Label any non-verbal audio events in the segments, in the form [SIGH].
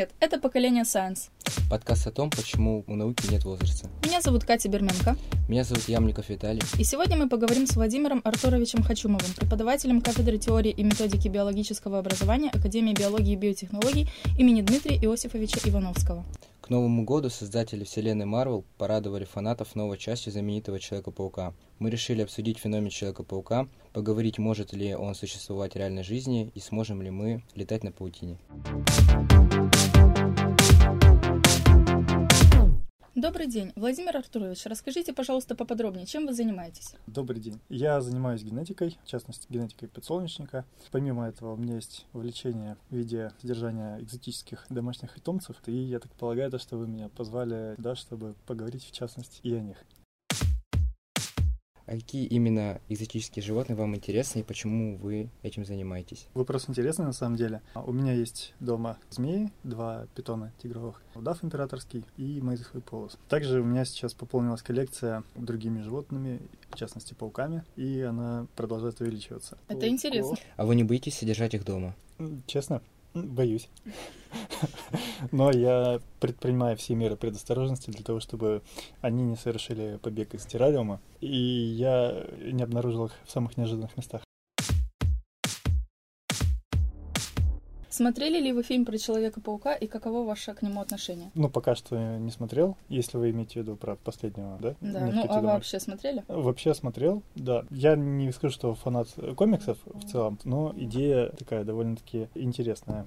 Привет, это «Поколение Science». Подкаст о том, почему у науки нет возраста. Меня зовут Катя Берменко. Меня зовут Ямников Виталий. И сегодня мы поговорим с Владимиром Артуровичем Хачумовым, преподавателем кафедры теории и методики биологического образования Академии биологии и биотехнологий имени Дмитрия Иосифовича Ивановского. Новому году создатели вселенной Марвел порадовали фанатов новой частью знаменитого Человека-паука. Мы решили обсудить феномен Человека-паука, поговорить, может ли он существовать в реальной жизни и сможем ли мы летать на паутине. Добрый день. Владимир Артурович, расскажите, пожалуйста, поподробнее, чем вы занимаетесь? Добрый день. Я занимаюсь генетикой, в частности, генетикой подсолнечника. Помимо этого, у меня есть увлечение в виде содержания экзотических домашних питомцев. И я так полагаю, что вы меня позвали сюда, чтобы поговорить, в частности, и о них. А какие именно экзотические животные вам интересны и почему вы этим занимаетесь? Вопрос интересный на самом деле. У меня есть дома змеи, два питона тигровых, удав императорский и мейзовый полос. Также у меня сейчас пополнилась коллекция другими животными, в частности пауками, и она продолжает увеличиваться. Это интересно. А вы не боитесь содержать их дома? Честно, Боюсь. [LAUGHS] Но я предпринимаю все меры предосторожности для того, чтобы они не совершили побег из террариума, и я не обнаружил их в самых неожиданных местах. Смотрели ли вы фильм про Человека-паука и каково ваше к нему отношение? Ну, пока что не смотрел, если вы имеете в виду про последнего, да? Да, ну а вы вообще смотрели? Вообще смотрел, да. Я не скажу, что фанат комиксов в целом, но идея такая довольно-таки интересная.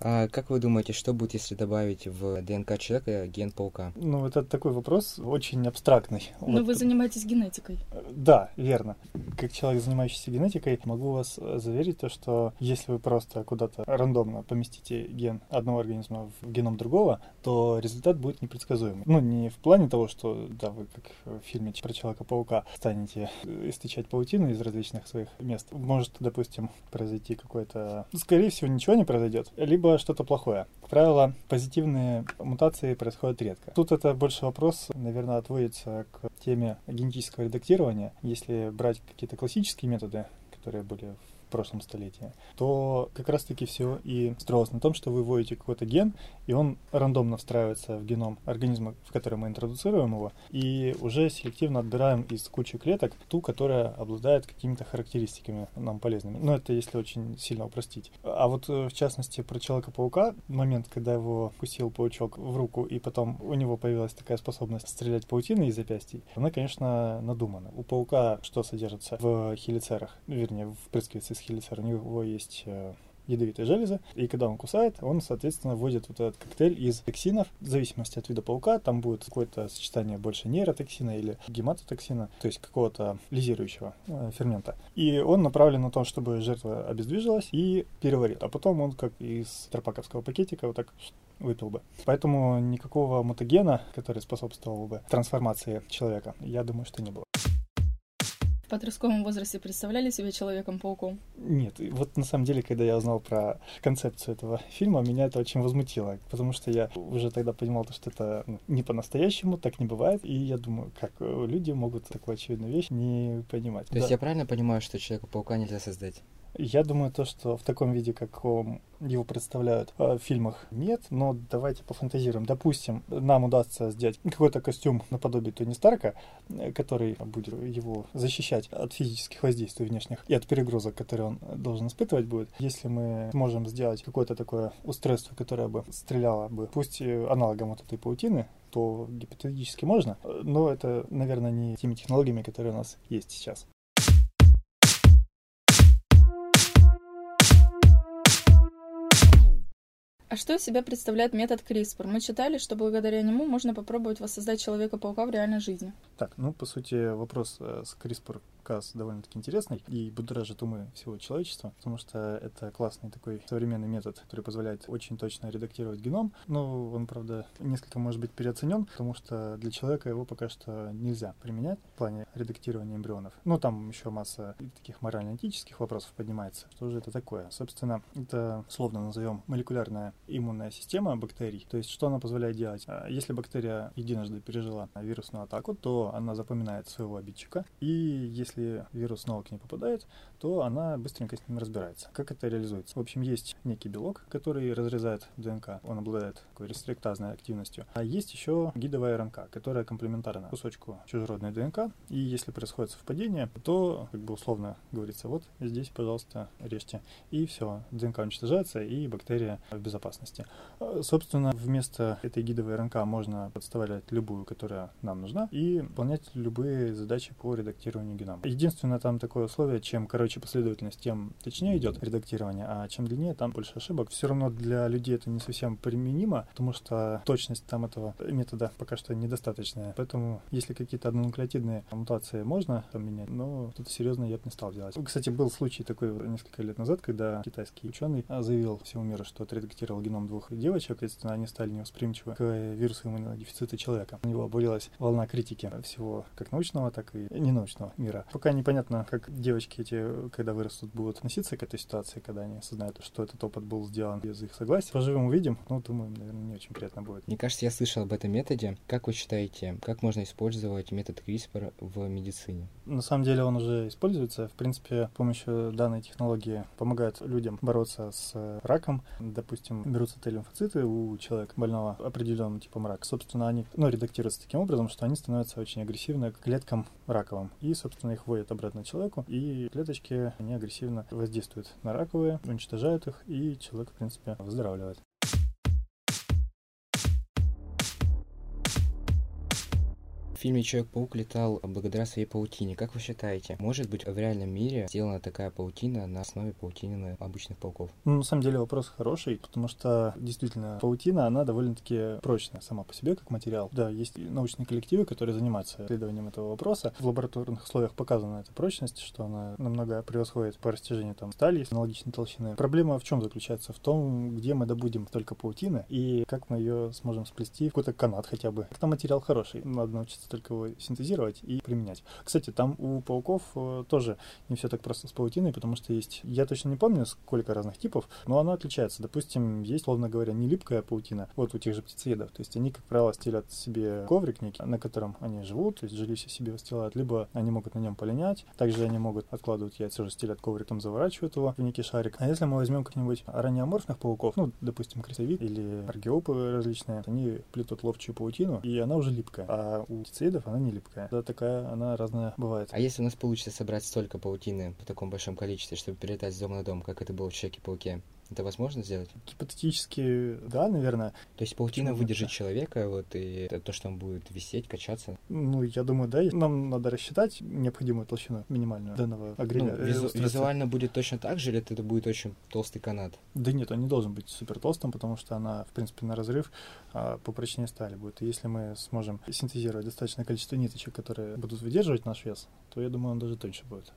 А как вы думаете, что будет, если добавить в ДНК человека ген паука? Ну, это такой вопрос очень абстрактный. Но вот. вы занимаетесь генетикой. Да, верно. Как человек, занимающийся генетикой, могу вас заверить, то, что если вы просто куда-то рандомно поместите ген одного организма в геном другого, то результат будет непредсказуемый. Ну, не в плане того, что, да, вы как в фильме про Человека-паука станете источать паутину из различных своих мест. Может, допустим, произойти какой-то... Скорее всего, ничего не произойдет. Либо было что-то плохое. Как правило, позитивные мутации происходят редко. Тут это больше вопрос, наверное, отводится к теме генетического редактирования. Если брать какие-то классические методы, которые были прошлом столетии, то как раз-таки все и строилось на том, что вы вводите какой-то ген, и он рандомно встраивается в геном организма, в который мы интродуцируем его, и уже селективно отбираем из кучи клеток ту, которая обладает какими-то характеристиками нам полезными. Но это если очень сильно упростить. А вот э, в частности про Человека-паука, момент, когда его кусил паучок в руку, и потом у него появилась такая способность стрелять паутиной из запястий, она, конечно, надумана. У паука что содержится в хелицерах, вернее, в прыскавице хелицер, у него есть э, ядовитая железа, и когда он кусает, он, соответственно, вводит вот этот коктейль из токсинов, в зависимости от вида паука, там будет какое-то сочетание больше нейротоксина или гематотоксина, то есть какого-то лизирующего э, фермента. И он направлен на то, чтобы жертва обездвижилась и переварит, а потом он, как из тропаковского пакетика, вот так выпил бы. Поэтому никакого мутагена, который способствовал бы трансформации человека, я думаю, что не было подростковом возрасте представляли себя Человеком-пауком? Нет, вот на самом деле, когда я узнал про концепцию этого фильма, меня это очень возмутило, потому что я уже тогда понимал, что это ну, не по-настоящему, так не бывает, и я думаю, как э, люди могут такую очевидную вещь не понимать. То да. есть я правильно понимаю, что Человека-паука нельзя создать? Я думаю, то, что в таком виде, каком его представляют в фильмах, нет, но давайте пофантазируем. Допустим, нам удастся сделать какой-то костюм наподобие Тони Старка, который будет его защищать от физических воздействий внешних и от перегрузок, которые он должен испытывать будет. Если мы сможем сделать какое-то такое устройство, которое бы стреляло бы, пусть аналогом вот этой паутины, то гипотетически можно, но это, наверное, не теми технологиями, которые у нас есть сейчас. А что из себя представляет метод CRISPR? Мы читали, что благодаря нему можно попробовать воссоздать Человека-паука в реальной жизни. Так, ну, по сути, вопрос э, с CRISPR Cas довольно-таки интересный и будоражит умы всего человечества, потому что это классный такой современный метод, который позволяет очень точно редактировать геном. Но он, правда, несколько может быть переоценен, потому что для человека его пока что нельзя применять в плане редактирования эмбрионов. Ну, там еще масса таких морально-этических вопросов поднимается. Что же это такое? Собственно, это, словно назовем, молекулярная иммунная система бактерий. То есть, что она позволяет делать? А, если бактерия единожды пережила вирусную атаку, то она запоминает своего обидчика, и если вирус снова к ней попадает, то она быстренько с ним разбирается. Как это реализуется? В общем, есть некий белок, который разрезает ДНК, он обладает такой рестриктазной активностью, а есть еще гидовая РНК, которая комплементарна кусочку чужеродной ДНК, и если происходит совпадение, то, как бы условно говорится, вот здесь, пожалуйста, режьте, и все, ДНК уничтожается, и бактерия в безопасности. А, собственно, вместо этой гидовой РНК можно подставлять любую, которая нам нужна, и выполнять любые задачи по редактированию генома. Единственное там такое условие, чем короче последовательность, тем точнее идет редактирование, а чем длиннее, там больше ошибок. Все равно для людей это не совсем применимо, потому что точность там этого метода пока что недостаточная. Поэтому, если какие-то однонуклеотидные мутации можно там менять, но что-то серьезное я бы не стал делать. Кстати, был случай такой несколько лет назад, когда китайский ученый заявил всему миру, что отредактировал геном двух девочек, соответственно, они стали невосприимчивы к вирусу иммунодефицита человека. У него обвалилась волна критики всего как научного, так и ненаучного мира. Пока непонятно, как девочки эти, когда вырастут, будут относиться к этой ситуации, когда они осознают, что этот опыт был сделан без их согласия. Поживем, увидим. Ну, думаю, наверное, не очень приятно будет. Мне кажется, я слышал об этом методе. Как вы считаете, как можно использовать метод CRISPR в медицине? На самом деле он уже используется. В принципе, с помощью данной технологии помогает людям бороться с раком. Допустим, берутся Т-лимфоциты у человека больного определенным типом рака. Собственно, они ну, редактируются таким образом, что они становятся очень агрессивны к клеткам раковым. И, собственно, их вводят обратно человеку. И клеточки, они агрессивно воздействуют на раковые, уничтожают их, и человек, в принципе, выздоравливает. Фильме Человек-паук летал благодаря своей паутине. Как вы считаете, может быть в реальном мире сделана такая паутина на основе паутины обычных пауков? Ну, на самом деле вопрос хороший, потому что действительно паутина, она довольно-таки прочная сама по себе как материал. Да, есть научные коллективы, которые занимаются исследованием этого вопроса. В лабораторных условиях показана эта прочность, что она намного превосходит по растяжению там стали аналогичной толщины. Проблема в чем заключается? В том, где мы добудем только паутины и как мы ее сможем сплести в какой-то канат хотя бы. Это материал хороший, надо научиться только его синтезировать и применять. Кстати, там у пауков э, тоже не все так просто с паутиной, потому что есть, я точно не помню, сколько разных типов, но она отличается. Допустим, есть, словно говоря, не липкая паутина, вот у тех же птицеедов. То есть они, как правило, стелят себе коврик некий, на котором они живут, то есть жилище себе стелают, либо они могут на нем полинять, также они могут откладывать яйца, уже стелят коврик, там заворачивают его в некий шарик. А если мы возьмем как-нибудь раннеоморфных пауков, ну, допустим, крысовик или аргиопы различные, они плетут ловчую паутину, и она уже липкая. А у птицеедов видов, она не липкая. Да, такая она разная бывает. А если у нас получится собрать столько паутины в таком большом количестве, чтобы перелетать с дома на дом, как это было в Человеке-пауке, это возможно сделать? Гипотетически, да, наверное. То есть паутина выдержит да. человека, вот, и это то, что он будет висеть, качаться? Ну, я думаю, да. Нам надо рассчитать необходимую толщину минимальную данного агрегата. Ну, визу- визуально будет точно так же, или это будет очень толстый канат? Да нет, он не должен быть супер толстым, потому что она, в принципе, на разрыв а, по прочнее стали будет. И если мы сможем синтезировать достаточное количество ниточек, которые будут выдерживать наш вес, то я думаю, он даже тоньше будет.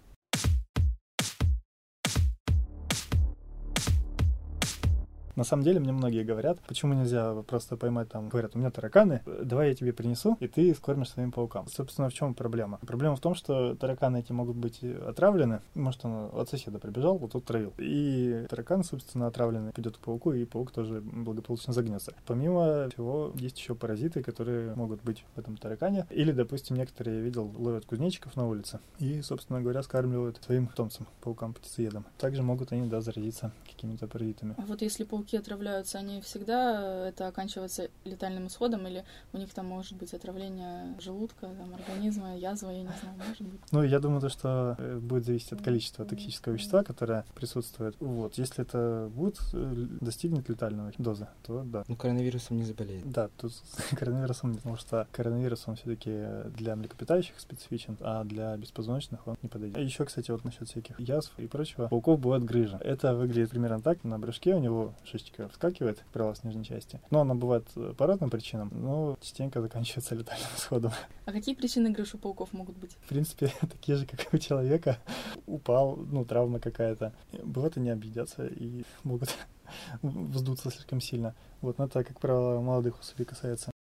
На самом деле мне многие говорят, почему нельзя просто поймать там, говорят, у меня тараканы, давай я тебе принесу, и ты скормишь своим паукам. Собственно, в чем проблема? Проблема в том, что тараканы эти могут быть отравлены. Может, он от соседа прибежал, вот тут травил. И таракан, собственно, отравленный, пойдет к пауку, и паук тоже благополучно загнется. Помимо всего, есть еще паразиты, которые могут быть в этом таракане. Или, допустим, некоторые, я видел, ловят кузнечиков на улице и, собственно говоря, скармливают своим питомцам, паукам-птицеедам. Также могут они, да, заразиться какими-то паразитами. А вот если паук пауки отравляются, они всегда это оканчивается летальным исходом, или у них там может быть отравление желудка, там, организма, язва, я не знаю, может быть? Ну, я думаю, то, что э, будет зависеть от количества токсического вещества, которое присутствует. Вот, если это будет э, достигнет летального дозы, то да. Ну, коронавирусом не заболеет. Да, тут [LAUGHS] коронавирусом нет, потому что коронавирус, он все-таки для млекопитающих специфичен, а для беспозвоночных он не подойдет. А еще, кстати, вот насчет всяких язв и прочего, пауков бывает грыжа. Это выглядит примерно так, на брюшке у него шишечка вскакивает, как правило, с нижней части. Но она бывает э, по разным причинам, но частенько заканчивается летальным [LAUGHS] исходом. А какие причины грыж у пауков могут быть? В принципе, [LAUGHS] такие же, как и у человека. Упал, ну, травма какая-то. Бывает, они объедятся и могут [LAUGHS] вздуться слишком сильно. Вот, но это, как правило, молодых особей касается.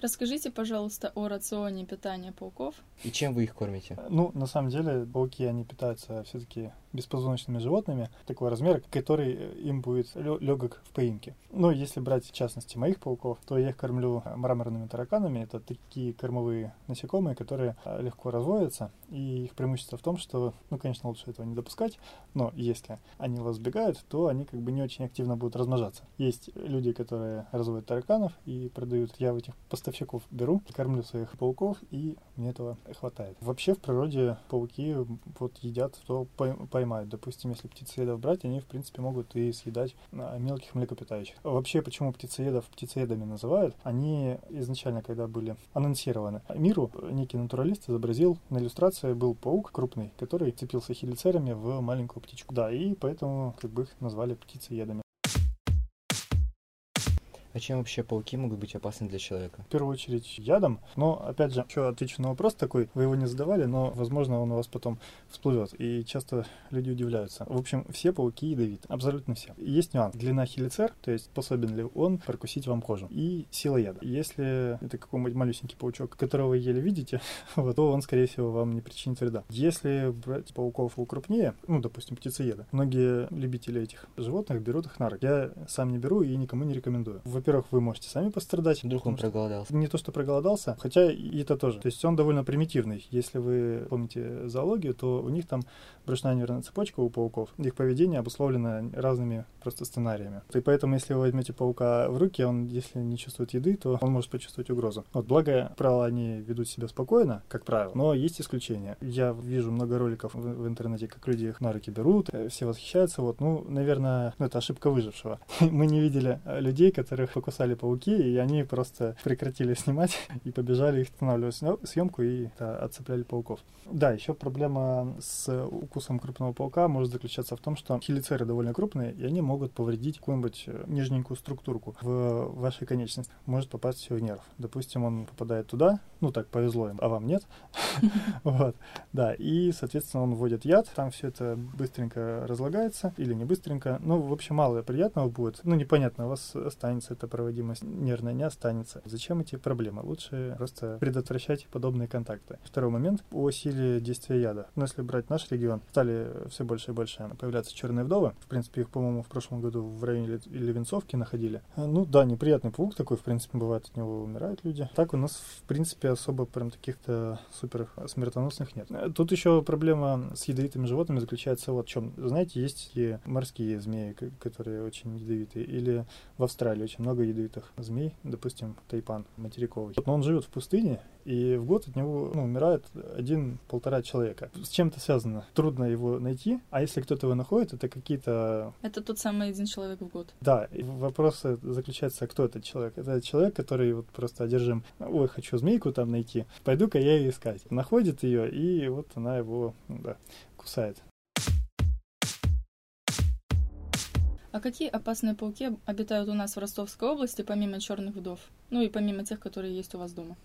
Расскажите, пожалуйста, о рационе питания пауков. И чем вы их кормите? Ну, на самом деле, пауки, они питаются все-таки беспозвоночными животными такого размера, который им будет легок в поимке. Но если брать в частности моих пауков, то я их кормлю мраморными тараканами. Это такие кормовые насекомые, которые а, легко разводятся. И их преимущество в том, что, ну, конечно, лучше этого не допускать, но если они вас сбегают, то они как бы не очень активно будут размножаться. Есть люди, которые разводят тараканов и продают. Я у этих поставщиков беру, кормлю своих пауков, и мне этого хватает. Вообще в природе пауки вот едят, что поймают. Допустим, если птицеедов брать, они в принципе могут и съедать а, мелких млекопитающих. Вообще, почему птицеедов птицеедами называют? Они изначально, когда были анонсированы миру, некий натуралист изобразил на иллюстрации был паук крупный, который цепился хелицерами в маленькую птичку. Да, и поэтому как бы их назвали птицеедами. А чем вообще пауки могут быть опасны для человека? В первую очередь ядом, но, опять же, еще отвечу на вопрос такой, вы его не задавали, но, возможно, он у вас потом всплывет, и часто люди удивляются. В общем, все пауки ядовиты, абсолютно все. Есть нюанс. Длина хелицер, то есть способен ли он прокусить вам кожу, и сила яда. Если это какой-нибудь малюсенький паучок, которого вы еле видите, [LAUGHS] вот, то он, скорее всего, вам не причинит вреда. Если брать пауков укрупнее, ну, допустим, птицееда, многие любители этих животных берут их на руки. Я сам не беру и никому не рекомендую. В во-первых, вы можете сами пострадать. Вдруг он проголодался. Не то, что проголодался, хотя и это тоже. То есть он довольно примитивный. Если вы помните зоологию, то у них там брюшная нервная цепочка у пауков. Их поведение обусловлено разными просто сценариями. И поэтому, если вы возьмете паука в руки, он, если не чувствует еды, то он может почувствовать угрозу. Вот, благо, правило, они ведут себя спокойно, как правило, но есть исключения. Я вижу много роликов в, в интернете, как люди их на руки берут, э, все восхищаются. Вот, ну, наверное, ну, это ошибка выжившего. [LAUGHS] Мы не видели людей, которых которых покусали пауки, и они просто прекратили [LAUGHS] снимать и побежали их останавливать съемку и да, отцепляли пауков. Да, еще проблема с укусом крупного паука может заключаться в том, что хелицеры довольно крупные, и они могут повредить какую-нибудь э, нижненькую структурку в вашей конечности. Может попасть в нерв. Допустим, он попадает туда, ну так повезло им, а вам нет. [LAUGHS] Вот, да, и, соответственно, он вводит яд, там все это быстренько разлагается, или не быстренько, ну, в общем, мало приятного будет, ну, непонятно, у вас останется эта проводимость нервная, не останется. Зачем эти проблемы? Лучше просто предотвращать подобные контакты. Второй момент по силе действия яда. Ну, если брать наш регион, стали все больше и больше появляться черные вдовы. В принципе, их, по-моему, в прошлом году в районе Левенцовки находили. Ну да, неприятный паук такой, в принципе, бывает, от него умирают люди. Так у нас, в принципе, особо прям таких-то супер смертоносных нет. Тут еще проблема с ядовитыми животными заключается вот в чем. Знаете, есть и морские змеи, которые очень ядовитые, или в Австралии очень много ядовитых змей, допустим, тайпан материковый. Но он живет в пустыне, и в год от него ну, умирает один-полтора человека. С чем это связано? Трудно его найти, а если кто-то его находит, это какие-то... Это тот самый один человек в год. Да, и вопрос заключается, кто этот человек? Это человек, который вот просто одержим, ой, хочу змейку там найти, пойду-ка я ее искать. Находит ее, и вот она его да, кусает. А какие опасные пауки обитают у нас в Ростовской области, помимо черных вдов? Ну и помимо тех, которые есть у вас дома?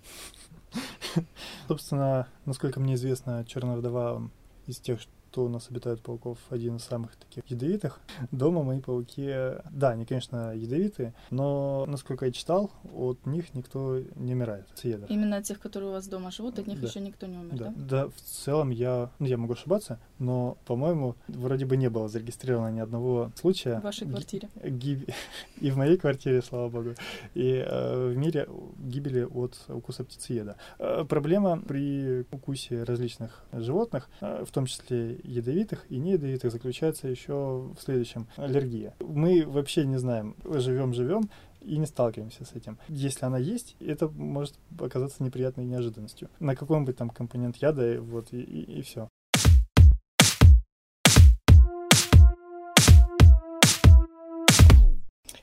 [LAUGHS] Собственно, насколько мне известно, черная вдова из тех, что у нас обитают пауков, один из самых таких ядовитых. Дома мои пауки, да, они, конечно, ядовитые, но, насколько я читал, от них никто не умирает, съедов. Именно от тех, которые у вас дома живут, от них да. еще никто не умер, да? Да, да в целом я, ну, я могу ошибаться, но, по-моему, вроде бы не было зарегистрировано ни одного случая. В вашей квартире. Гиб... [LAUGHS] И в моей квартире, слава богу. И э, в мире гибели от укуса птицееда. Э, проблема при укусе различных животных, э, в том числе ядовитых и неядовитых заключается еще в следующем. Аллергия. Мы вообще не знаем, живем-живем, и не сталкиваемся с этим. Если она есть, это может оказаться неприятной неожиданностью. На каком-нибудь там компонент яда, вот, и, и, и все.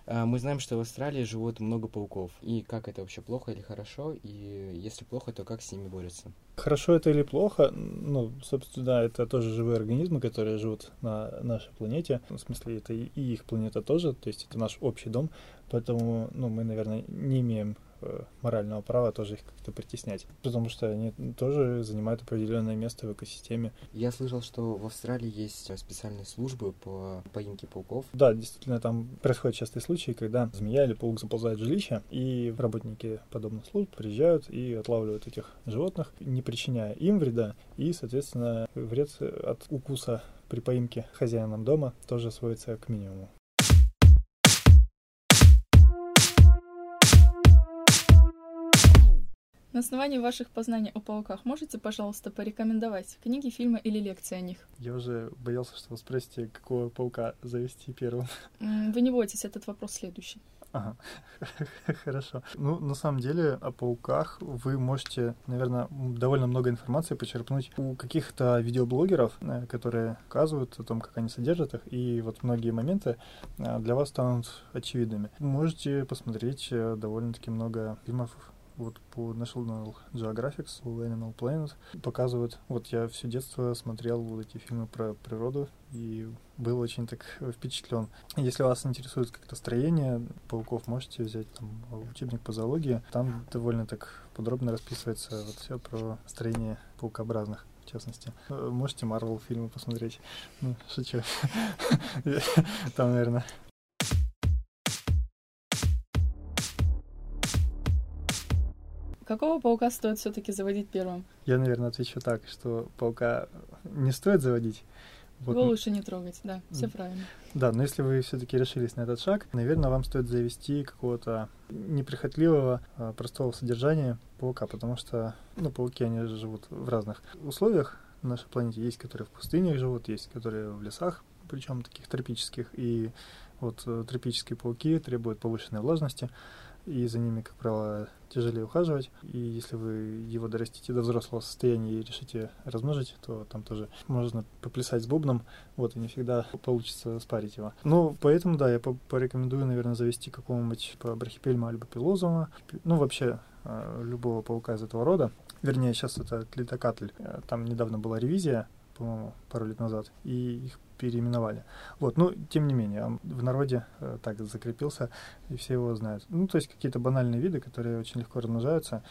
Мы знаем, что в Австралии живут много пауков. И как это вообще плохо или хорошо? И если плохо, то как с ними борются? Хорошо это или плохо? Ну, собственно, да, это тоже живые организмы, которые живут на нашей планете. В смысле, это и их планета тоже, то есть это наш общий дом. Поэтому, ну, мы, наверное, не имеем морального права тоже их как-то притеснять, потому что они тоже занимают определенное место в экосистеме. Я слышал, что в Австралии есть специальные службы по поимке пауков. Да, действительно, там происходят частые случаи, когда змея или паук заползает в жилище, и работники подобных служб приезжают и отлавливают этих животных, не причиняя им вреда, и, соответственно, вред от укуса при поимке хозяином дома тоже сводится к минимуму. На основании ваших познаний о пауках можете, пожалуйста, порекомендовать книги, фильмы или лекции о них? Я уже боялся, что вы спросите, какого паука завести первым. Вы не бойтесь, этот вопрос следующий. Ага, [LAUGHS] хорошо. Ну, на самом деле, о пауках вы можете, наверное, довольно много информации почерпнуть у каких-то видеоблогеров, э, которые указывают о том, как они содержат их, и вот многие моменты э, для вас станут очевидными. Можете посмотреть э, довольно-таки много фильмов вот по National Geographic, Animal Planet показывают. Вот я все детство смотрел вот эти фильмы про природу и был очень так впечатлен. Если вас интересует как-то строение пауков, можете взять там учебник по зоологии. Там довольно так подробно расписывается вот все про строение паукообразных в частности. Можете Марвел фильмы посмотреть. Ну, шучу. [LAUGHS] Там, наверное, Какого паука стоит все-таки заводить первым? Я, наверное, отвечу так, что паука не стоит заводить. Вот. Его лучше не трогать, да, все правильно. Да, но если вы все-таки решились на этот шаг, наверное, вам стоит завести какого-то неприхотливого, а, простого содержания паука, потому что, ну, пауки, они живут в разных условиях на нашей планете. Есть, которые в пустынях живут, есть, которые в лесах, причем таких тропических. И вот э, тропические пауки требуют повышенной влажности, и за ними, как правило, тяжелее ухаживать. И если вы его дорастите до взрослого состояния и решите размножить, то там тоже можно поплясать с бубном, вот, и не всегда получится спарить его. Ну, поэтому, да, я порекомендую, наверное, завести какого-нибудь по брахипельма либо пилозума, ну, вообще а, любого паука из этого рода. Вернее, сейчас это клитокатль. Там недавно была ревизия, по-моему, пару лет назад, и их переименовали. Вот, ну, тем не менее, в народе э, так закрепился, и все его знают. Ну, то есть какие-то банальные виды, которые очень легко размножаются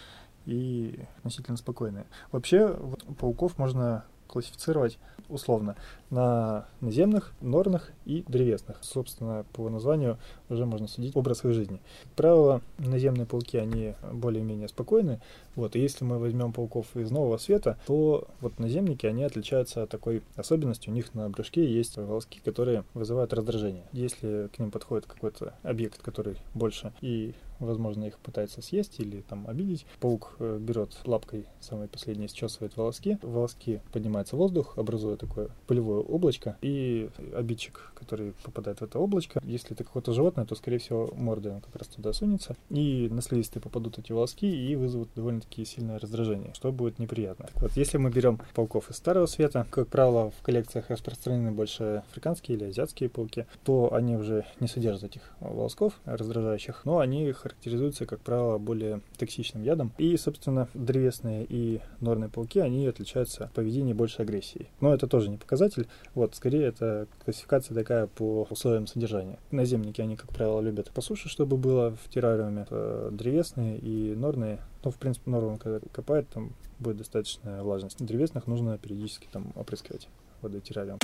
и относительно спокойные. Вообще, вот, пауков можно классифицировать условно на наземных, норных и древесных. Собственно, по названию уже можно судить образ их жизни. Как правило, наземные пауки, они более-менее спокойны. Вот, и если мы возьмем пауков из нового света, то вот наземники, они отличаются такой особенностью. У них на брюшке есть волоски, которые вызывают раздражение. Если к ним подходит какой-то объект, который больше и возможно, их пытается съесть или там обидеть. Паук э, берет лапкой самой последней, счесывает волоски. Волоски поднимаются в воздух, образуя такое пылевое облачко. И обидчик, который попадает в это облачко, если это какое-то животное, то, скорее всего, мордой он как раз туда сунется. И на слизистые попадут эти волоски и вызовут довольно-таки сильное раздражение, что будет неприятно. Так вот, если мы берем пауков из старого света, как правило, в коллекциях распространены больше африканские или азиатские пауки, то они уже не содержат этих волосков раздражающих, но они характеризуются, как правило, более токсичным ядом. И, собственно, древесные и норные пауки, они отличаются в поведении больше агрессии. Но это тоже не показатель. Вот, скорее, это классификация такая по условиям содержания. Наземники, они, как правило, любят по суше, чтобы было в террариуме. Древесные и норные, ну, в принципе, норм, когда копает, там будет достаточная влажность. Древесных нужно периодически там опрыскивать водой террариум.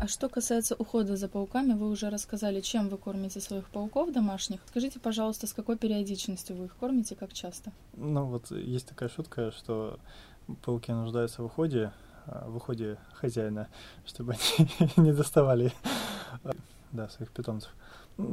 А что касается ухода за пауками, вы уже рассказали, чем вы кормите своих пауков домашних. Скажите, пожалуйста, с какой периодичностью вы их кормите, как часто? Ну вот есть такая шутка, что пауки нуждаются в уходе, а, в уходе хозяина, чтобы они [LAUGHS] не доставали да, своих питомцев.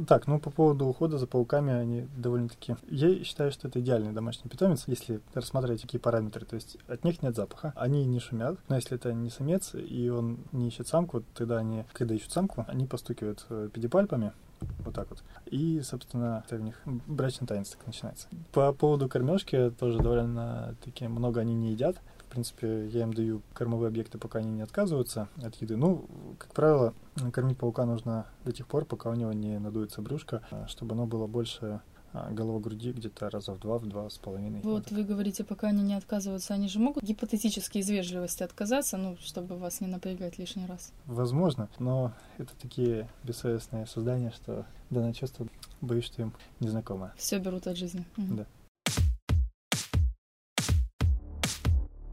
Так, ну по поводу ухода за пауками, они довольно-таки... Я считаю, что это идеальный домашний питомец, если рассматривать такие параметры. То есть от них нет запаха, они не шумят. Но если это не самец, и он не ищет самку, тогда они, когда ищут самку, они постукивают э, педипальпами, вот так вот. И, собственно, это у них брачный танец так начинается. По поводу кормежки тоже довольно таки много они не едят. В принципе, я им даю кормовые объекты, пока они не отказываются от еды. Ну, как правило, кормить паука нужно до тех пор, пока у него не надуется брюшко, а, чтобы оно было больше а, голова груди где-то раза в два, в два с половиной. Вот вы говорите, пока они не отказываются, они же могут гипотетически из вежливости отказаться, ну, чтобы вас не напрягать лишний раз. Возможно, но это такие бессовестные создания, что данное чувство, боюсь, что им незнакомо. Все берут от жизни. Да.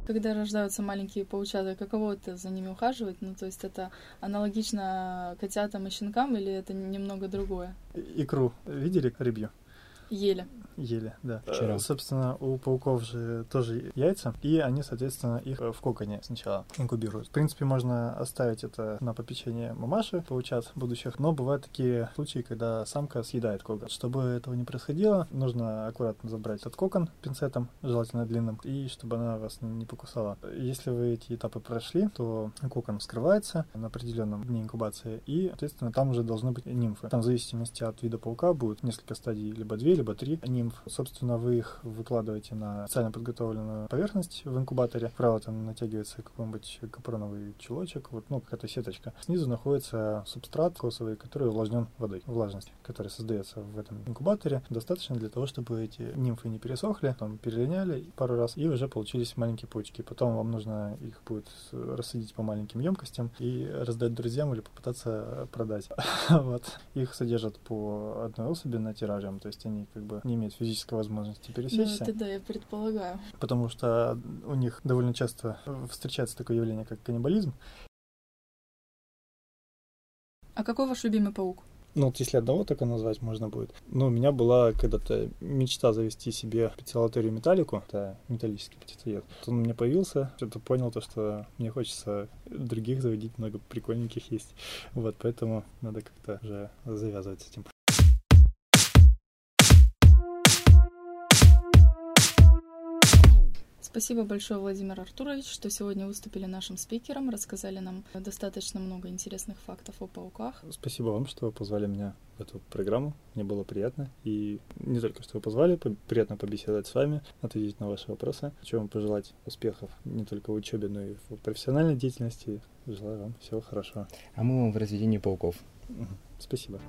Когда рождаются маленькие паучата, каково это за ними ухаживать? Ну, то есть это аналогично котятам и щенкам или это немного другое? Икру видели рыбью? Ели. Ели, да. Вчера. Э, Собственно, у пауков же тоже яйца, и они, соответственно, их в коконе сначала инкубируют. В принципе, можно оставить это на попечение мамаши, паучат будущих, но бывают такие случаи, когда самка съедает кокон. Чтобы этого не происходило, нужно аккуратно забрать этот кокон пинцетом, желательно длинным, и чтобы она вас не покусала. Если вы эти этапы прошли, то кокон вскрывается на определенном дне инкубации, и, соответственно, там уже должны быть нимфы. Там в зависимости от вида паука будет несколько стадий, либо две, либо три нимф. Собственно, вы их выкладываете на специально подготовленную поверхность в инкубаторе. Правило, там натягивается какой-нибудь капроновый чулочек, вот, ну, какая-то сеточка. Снизу находится субстрат косовый, который увлажнен водой. Влажность, которая создается в этом инкубаторе, достаточно для того, чтобы эти нимфы не пересохли, потом перелиняли пару раз, и уже получились маленькие паучки. Потом вам нужно их будет рассадить по маленьким емкостям и раздать друзьям или попытаться продать. [LAUGHS] Вот. Их содержат по одной особи на террариум, то есть они как бы не имеют физической возможности Ну, пересечься, это да, я предполагаю. потому что у них довольно часто встречается такое явление, как каннибализм. А какой ваш любимый паук? Ну, вот если одного только назвать можно будет. Ну, у меня была когда-то мечта завести себе пиццелаторию металлику. Это металлический птицеед. Вот Он у меня появился, что-то понял то, что мне хочется других заводить, много прикольненьких есть. Вот, поэтому надо как-то уже завязывать с этим. Спасибо большое, Владимир Артурович, что сегодня выступили нашим спикером, рассказали нам достаточно много интересных фактов о пауках. Спасибо вам, что позвали меня в эту программу. Мне было приятно. И не только что вы позвали, по- приятно побеседовать с вами, ответить на ваши вопросы. Хочу вам пожелать успехов не только в учебе, но и в профессиональной деятельности. Желаю вам всего хорошего. А мы вам в разведении пауков. Спасибо.